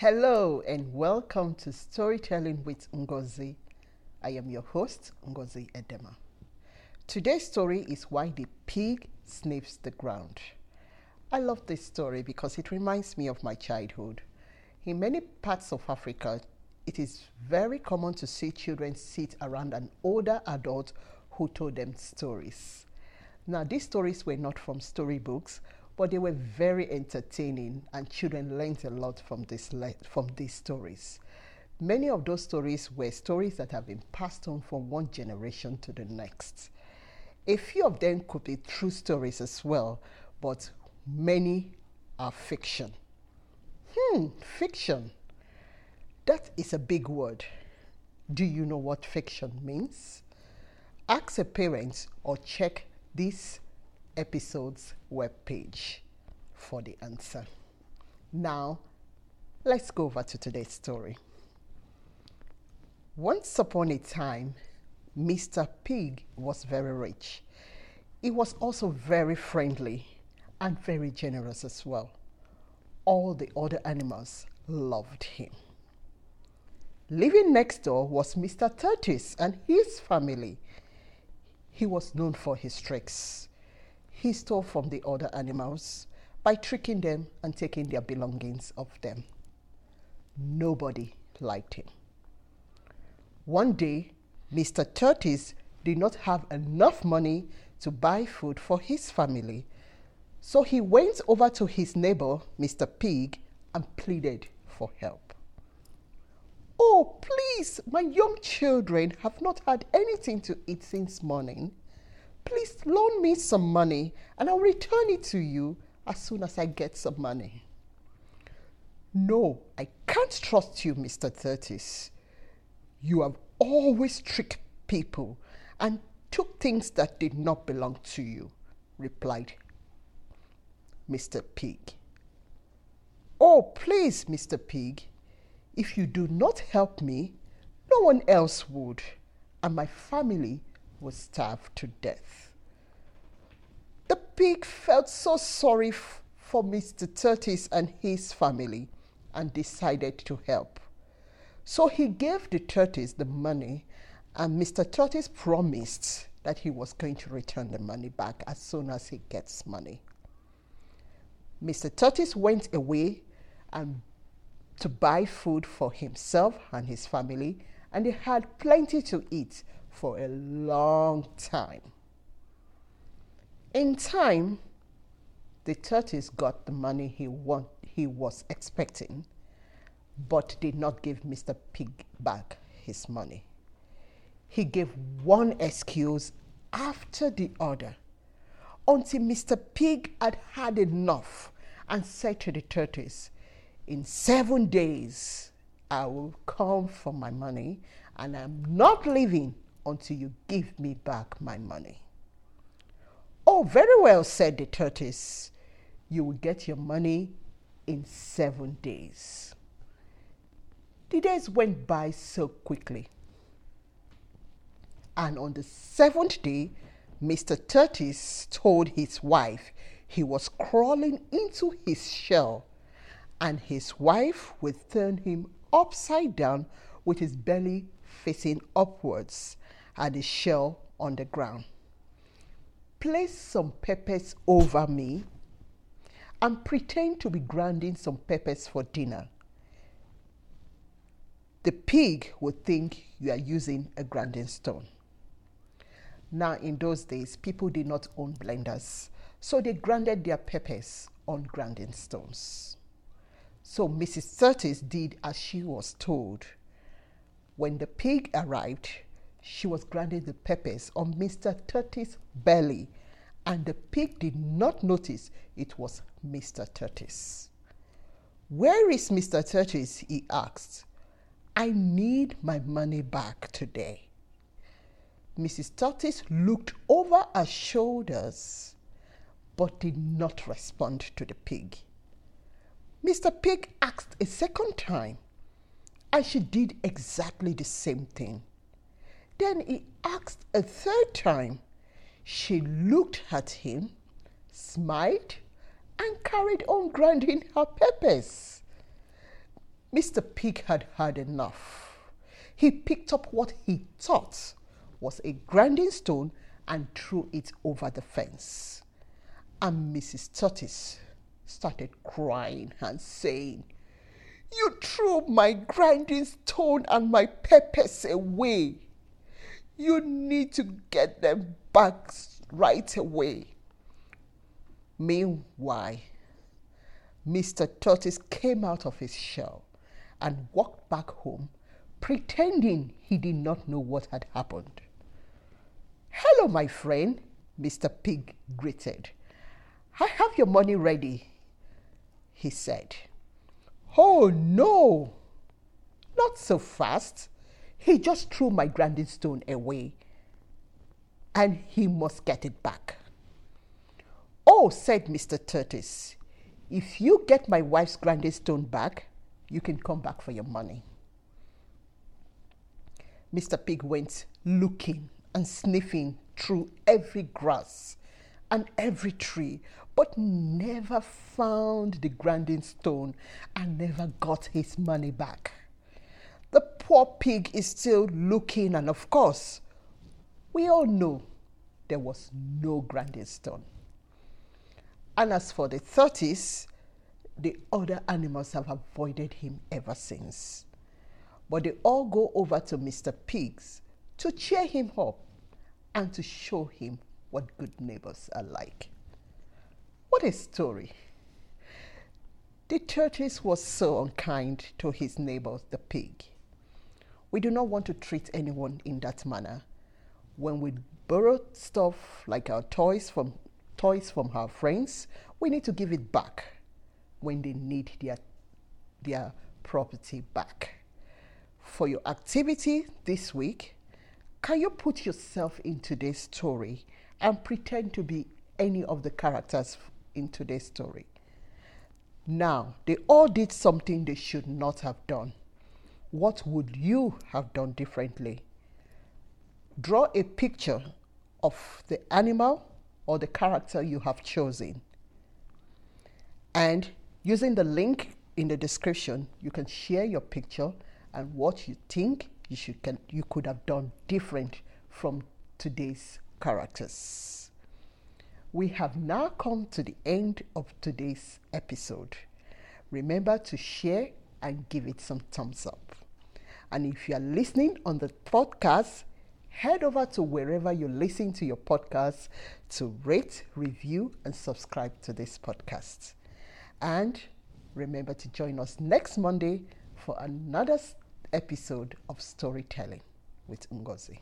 Hello and welcome to Storytelling with Ngozi. I am your host, Ngozi Edema. Today's story is Why the Pig Sniffs the Ground. I love this story because it reminds me of my childhood. In many parts of Africa, it is very common to see children sit around an older adult who told them stories. Now, these stories were not from storybooks, but they were very entertaining, and children learned a lot from, this, from these stories. Many of those stories were stories that have been passed on from one generation to the next. A few of them could be true stories as well, but many are fiction. Hmm, fiction. That is a big word. Do you know what fiction means? Ask a parent or check this episode's webpage for the answer. Now, let's go over to today's story. Once upon a time, Mr. Pig was very rich. He was also very friendly and very generous as well. All the other animals loved him. Living next door was Mr. Tortoise and his family. He was known for his tricks. He stole from the other animals by tricking them and taking their belongings of them. Nobody liked him. One day, Mr. Tortoise did not have enough money to buy food for his family, so he went over to his neighbor, Mr. Pig, and pleaded for help. Oh, please, my young children have not had anything to eat since morning. Please loan me some money and I'll return it to you as soon as I get some money. No, I can't trust you, Mr. Tortoise. You have always tricked people and took things that did not belong to you, replied Mr. Pig. Oh, please, Mr. Pig, if you do not help me, no one else would, and my family would starve to death. The pig felt so sorry for Mr. Tortoise and his family and decided to help. So he gave the tortoise the money, and Mr. Tortoise promised that he was going to return the money back as soon as he gets money. Mr. Tortoise went away and to buy food for himself and his family, and they had plenty to eat for a long time. In time, the tortoise got the money he, want, he was expecting, but did not give Mr. Pig back his money. He gave one excuse after the other until Mr. Pig had had enough and said to the tortoise, in seven days I will come for my money, and I'm not leaving until you give me back my money. Oh, very well, said the tortoise. You will get your money in seven days. The days went by so quickly. And on the seventh day, Mr. Tortoise told his wife he was crawling into his shell and his wife would turn him upside down with his belly facing upwards and his shell on the ground. Place some peppers over me and pretend to be grinding some peppers for dinner. The pig would think you are using a grinding stone. Now, in those days, people did not own blenders, so they grinded their peppers on grinding stones. So Mrs. Tortoise did as she was told. When the pig arrived, she was grinding the peppers on Mr. Tortoise's belly, and the pig did not notice it was Mr. Tortoise. Where is Mr. Tortoise? he asked. I need my money back today. Mrs. Tortoise looked over her shoulders but did not respond to the pig. Mr. Pig asked a second time, and she did exactly the same thing. Then he asked a third time. She looked at him, smiled, and carried on grinding her peppers. Mr. Pig had had enough. He picked up what he thought was a grinding stone and threw it over the fence. And Mrs. Tortoise started crying and saying, You threw my grinding stone and my peppers away. You need to get them back right away. Meanwhile, Mr. Tortoise came out of his shell and walked back home, pretending he did not know what had happened. Hello, my friend, Mr. Pig greeted. I have your money ready, he said. Oh, no, not so fast. He just threw my grinding stone away, and he must get it back. Oh, said Mr. Tortoise, if you get my wife's grinding stone back, you can come back for your money. Mr. Pig went looking and sniffing through every grass and every tree, but never found the grinding stone and never got his money back. The poor pig is still looking, and of course, we all know there was no grinding stone. And as for the tortoise, the other animals have avoided him ever since. But they all go over to Mr. Pigs to cheer him up and to show him what good neighbors are like. What a story! The tortoise was so unkind to his neighbor, the pig. We do not want to treat anyone in that manner. When we borrow stuff like our toys from toys from our friends, we need to give it back when they need their, their property back. For your activity this week, can you put yourself into this story and pretend to be any of the characters in today's story? Now, they all did something they should not have done. What would you have done differently? Draw a picture of the animal or the character you have chosen. And using the link in the description, you can share your picture and what you think you should can, you could have done different from today's characters. We have now come to the end of today's episode. Remember to share and give it some thumbs up. And if you are listening on the podcast, head over to wherever you listen to your podcast to rate, review, and subscribe to this podcast. And remember to join us next Monday for another episode of Storytelling with Ngozi.